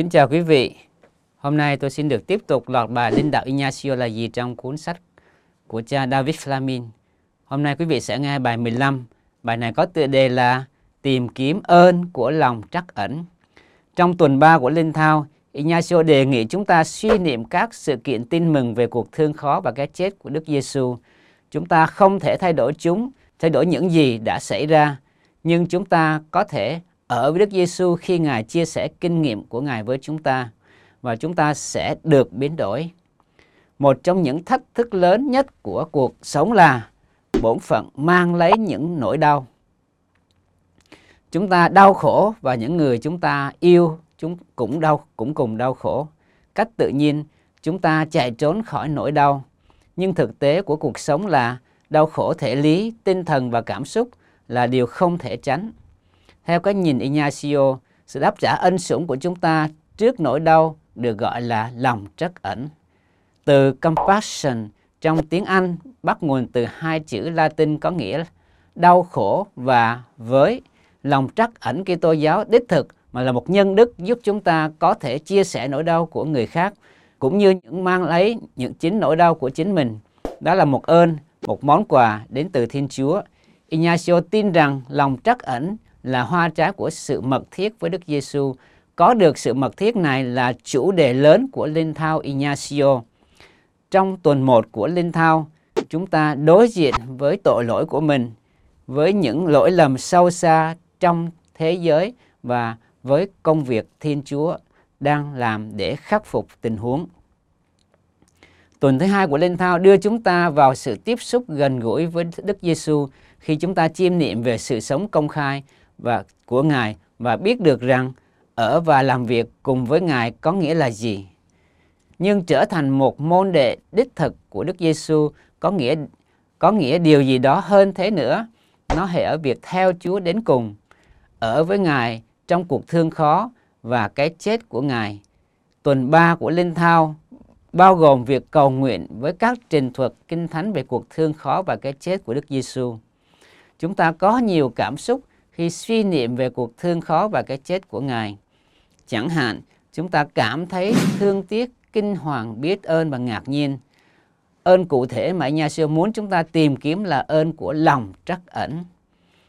Kính chào quý vị. Hôm nay tôi xin được tiếp tục loạt bài Linh đạo Ignacio là gì trong cuốn sách của cha David Flamin. Hôm nay quý vị sẽ nghe bài 15. Bài này có tựa đề là Tìm kiếm ơn của lòng trắc ẩn. Trong tuần 3 của Linh Thao, Ignacio đề nghị chúng ta suy niệm các sự kiện tin mừng về cuộc thương khó và cái chết của Đức Giêsu. Chúng ta không thể thay đổi chúng, thay đổi những gì đã xảy ra, nhưng chúng ta có thể ở với Đức Giêsu khi Ngài chia sẻ kinh nghiệm của Ngài với chúng ta và chúng ta sẽ được biến đổi. Một trong những thách thức lớn nhất của cuộc sống là bổn phận mang lấy những nỗi đau. Chúng ta đau khổ và những người chúng ta yêu chúng cũng đau cũng cùng đau khổ. Cách tự nhiên chúng ta chạy trốn khỏi nỗi đau. Nhưng thực tế của cuộc sống là đau khổ thể lý, tinh thần và cảm xúc là điều không thể tránh. Theo cái nhìn Ignacio, sự đáp trả ân sủng của chúng ta trước nỗi đau được gọi là lòng trắc ẩn. Từ compassion trong tiếng Anh bắt nguồn từ hai chữ Latin có nghĩa đau khổ và với lòng trắc ẩn Kitô giáo đích thực mà là một nhân đức giúp chúng ta có thể chia sẻ nỗi đau của người khác cũng như những mang lấy những chính nỗi đau của chính mình. Đó là một ơn, một món quà đến từ Thiên Chúa. Ignacio tin rằng lòng trắc ẩn là hoa trái của sự mật thiết với Đức Giêsu. Có được sự mật thiết này là chủ đề lớn của Linh Thao Ignacio. Trong tuần 1 của Linh Thao, chúng ta đối diện với tội lỗi của mình, với những lỗi lầm sâu xa trong thế giới và với công việc Thiên Chúa đang làm để khắc phục tình huống. Tuần thứ hai của Linh Thao đưa chúng ta vào sự tiếp xúc gần gũi với Đức Giêsu khi chúng ta chiêm niệm về sự sống công khai và của Ngài và biết được rằng ở và làm việc cùng với Ngài có nghĩa là gì. Nhưng trở thành một môn đệ đích thực của Đức Giêsu có nghĩa có nghĩa điều gì đó hơn thế nữa. Nó hệ ở việc theo Chúa đến cùng, ở với Ngài trong cuộc thương khó và cái chết của Ngài. Tuần 3 của Linh Thao bao gồm việc cầu nguyện với các trình thuật kinh thánh về cuộc thương khó và cái chết của Đức Giêsu. Chúng ta có nhiều cảm xúc khi suy niệm về cuộc thương khó và cái chết của Ngài. Chẳng hạn, chúng ta cảm thấy thương tiếc, kinh hoàng, biết ơn và ngạc nhiên. Ơn cụ thể mà Ignacio muốn chúng ta tìm kiếm là ơn của lòng trắc ẩn.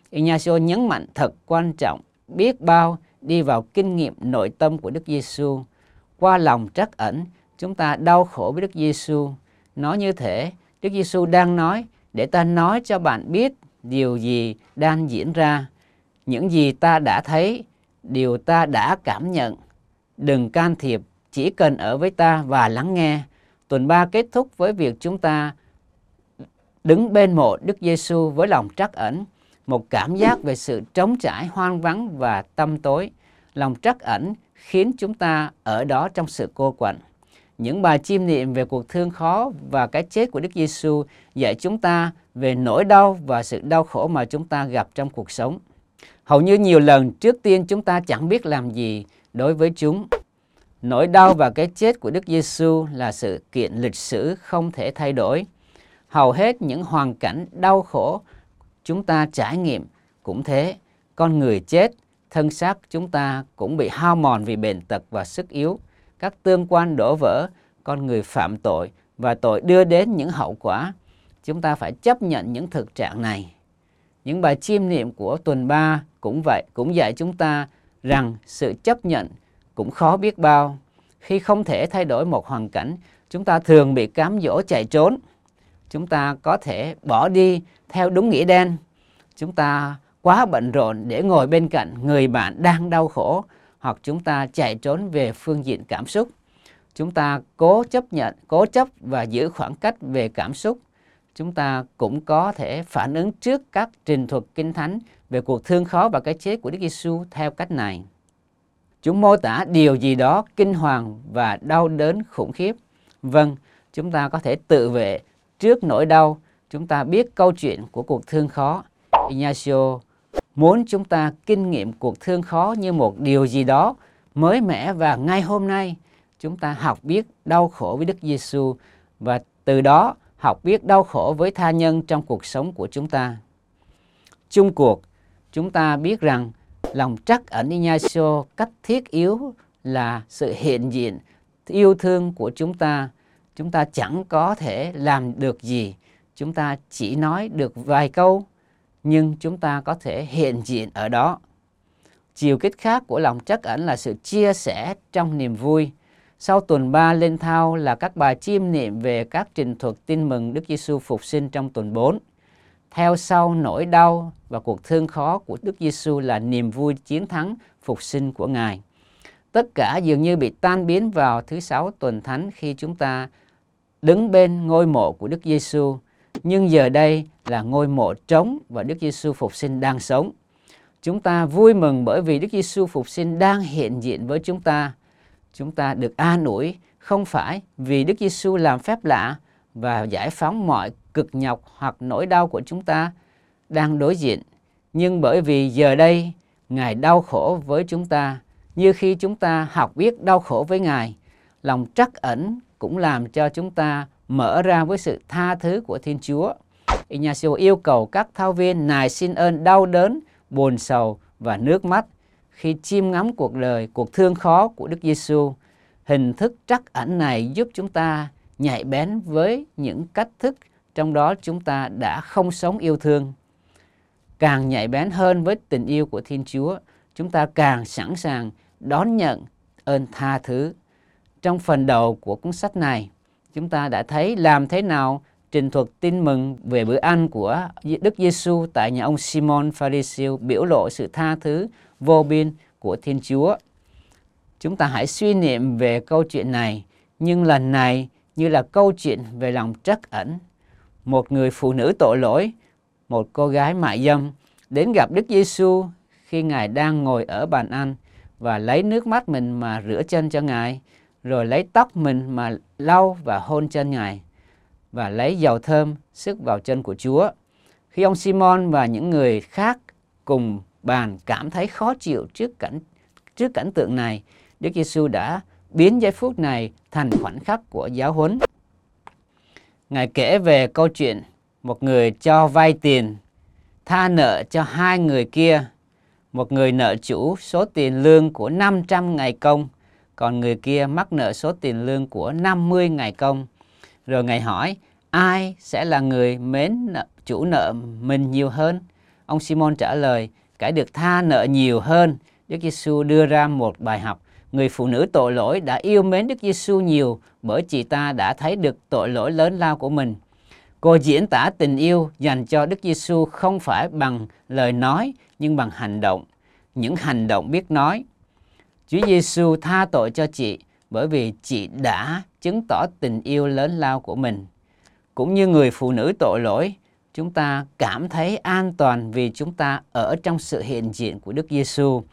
Ignacio nhấn mạnh thật quan trọng, biết bao đi vào kinh nghiệm nội tâm của Đức Giêsu. Qua lòng trắc ẩn, chúng ta đau khổ với Đức Giêsu. Nói như thế, Đức Giêsu đang nói để ta nói cho bạn biết điều gì đang diễn ra những gì ta đã thấy, điều ta đã cảm nhận. Đừng can thiệp, chỉ cần ở với ta và lắng nghe. Tuần 3 kết thúc với việc chúng ta đứng bên mộ Đức Giêsu với lòng trắc ẩn, một cảm giác về sự trống trải, hoang vắng và tâm tối. Lòng trắc ẩn khiến chúng ta ở đó trong sự cô quạnh. Những bài chiêm niệm về cuộc thương khó và cái chết của Đức Giêsu dạy chúng ta về nỗi đau và sự đau khổ mà chúng ta gặp trong cuộc sống. Hầu như nhiều lần trước tiên chúng ta chẳng biết làm gì đối với chúng. Nỗi đau và cái chết của Đức Giêsu là sự kiện lịch sử không thể thay đổi. Hầu hết những hoàn cảnh đau khổ chúng ta trải nghiệm cũng thế. Con người chết, thân xác chúng ta cũng bị hao mòn vì bệnh tật và sức yếu. Các tương quan đổ vỡ, con người phạm tội và tội đưa đến những hậu quả. Chúng ta phải chấp nhận những thực trạng này. Những bài chiêm niệm của tuần 3 cũng vậy, cũng dạy chúng ta rằng sự chấp nhận cũng khó biết bao. Khi không thể thay đổi một hoàn cảnh, chúng ta thường bị cám dỗ chạy trốn. Chúng ta có thể bỏ đi theo đúng nghĩa đen. Chúng ta quá bận rộn để ngồi bên cạnh người bạn đang đau khổ hoặc chúng ta chạy trốn về phương diện cảm xúc. Chúng ta cố chấp nhận, cố chấp và giữ khoảng cách về cảm xúc chúng ta cũng có thể phản ứng trước các trình thuật kinh thánh về cuộc thương khó và cái chết của Đức Giêsu theo cách này. Chúng mô tả điều gì đó kinh hoàng và đau đớn khủng khiếp. Vâng, chúng ta có thể tự vệ trước nỗi đau. Chúng ta biết câu chuyện của cuộc thương khó. Ignacio muốn chúng ta kinh nghiệm cuộc thương khó như một điều gì đó mới mẻ và ngay hôm nay chúng ta học biết đau khổ với Đức Giêsu và từ đó học biết đau khổ với tha nhân trong cuộc sống của chúng ta. Chung cuộc, chúng ta biết rằng lòng trắc ẩn Ignacio cách thiết yếu là sự hiện diện yêu thương của chúng ta. Chúng ta chẳng có thể làm được gì. Chúng ta chỉ nói được vài câu nhưng chúng ta có thể hiện diện ở đó. Chiều kích khác của lòng trắc ẩn là sự chia sẻ trong niềm vui sau tuần 3 lên thao là các bài chiêm niệm về các trình thuật tin mừng Đức Giêsu phục sinh trong tuần 4. Theo sau nỗi đau và cuộc thương khó của Đức Giêsu là niềm vui chiến thắng phục sinh của Ngài. Tất cả dường như bị tan biến vào thứ sáu tuần thánh khi chúng ta đứng bên ngôi mộ của Đức Giêsu, nhưng giờ đây là ngôi mộ trống và Đức Giêsu phục sinh đang sống. Chúng ta vui mừng bởi vì Đức Giêsu phục sinh đang hiện diện với chúng ta. Chúng ta được an ủi không phải vì Đức Giêsu làm phép lạ và giải phóng mọi cực nhọc hoặc nỗi đau của chúng ta đang đối diện, nhưng bởi vì giờ đây Ngài đau khổ với chúng ta như khi chúng ta học biết đau khổ với Ngài, lòng trắc ẩn cũng làm cho chúng ta mở ra với sự tha thứ của Thiên Chúa. Ignacio yêu cầu các thao viên nài xin ơn đau đớn, buồn sầu và nước mắt khi chiêm ngắm cuộc đời, cuộc thương khó của Đức Giêsu. Hình thức trắc ẩn này giúp chúng ta nhạy bén với những cách thức trong đó chúng ta đã không sống yêu thương. Càng nhạy bén hơn với tình yêu của Thiên Chúa, chúng ta càng sẵn sàng đón nhận ơn tha thứ. Trong phần đầu của cuốn sách này, chúng ta đã thấy làm thế nào trình thuật tin mừng về bữa ăn của Đức Giêsu tại nhà ông Simon Pharisee biểu lộ sự tha thứ vô biên của Thiên Chúa. Chúng ta hãy suy niệm về câu chuyện này, nhưng lần này như là câu chuyện về lòng trắc ẩn. Một người phụ nữ tội lỗi, một cô gái mại dâm đến gặp Đức Giêsu khi Ngài đang ngồi ở bàn ăn và lấy nước mắt mình mà rửa chân cho Ngài, rồi lấy tóc mình mà lau và hôn chân Ngài và lấy dầu thơm sức vào chân của Chúa. Khi ông Simon và những người khác cùng bàn cảm thấy khó chịu trước cảnh trước cảnh tượng này, Đức Giêsu đã biến giây phút này thành khoảnh khắc của giáo huấn. Ngài kể về câu chuyện một người cho vay tiền, tha nợ cho hai người kia. Một người nợ chủ số tiền lương của 500 ngày công, còn người kia mắc nợ số tiền lương của 50 ngày công. Rồi Ngài hỏi, ai sẽ là người mến nợ, chủ nợ mình nhiều hơn? Ông Simon trả lời, cái được tha nợ nhiều hơn. Đức Giêsu đưa ra một bài học. Người phụ nữ tội lỗi đã yêu mến Đức Giêsu nhiều bởi chị ta đã thấy được tội lỗi lớn lao của mình. Cô diễn tả tình yêu dành cho Đức Giêsu không phải bằng lời nói nhưng bằng hành động. Những hành động biết nói. Chúa Giêsu tha tội cho chị bởi vì chị đã chứng tỏ tình yêu lớn lao của mình. Cũng như người phụ nữ tội lỗi, chúng ta cảm thấy an toàn vì chúng ta ở trong sự hiện diện của Đức Giêsu.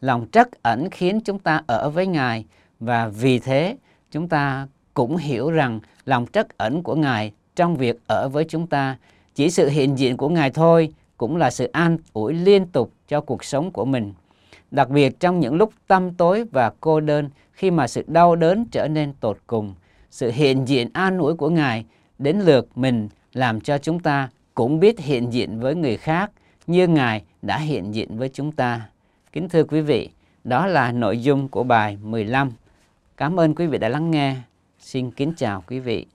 Lòng trắc ẩn khiến chúng ta ở với Ngài và vì thế chúng ta cũng hiểu rằng lòng trắc ẩn của Ngài trong việc ở với chúng ta. Chỉ sự hiện diện của Ngài thôi cũng là sự an ủi liên tục cho cuộc sống của mình. Đặc biệt trong những lúc tăm tối và cô đơn khi mà sự đau đớn trở nên tột cùng, sự hiện diện an ủi của Ngài đến lượt mình làm cho chúng ta cũng biết hiện diện với người khác như Ngài đã hiện diện với chúng ta. Kính thưa quý vị, đó là nội dung của bài 15. Cảm ơn quý vị đã lắng nghe. Xin kính chào quý vị.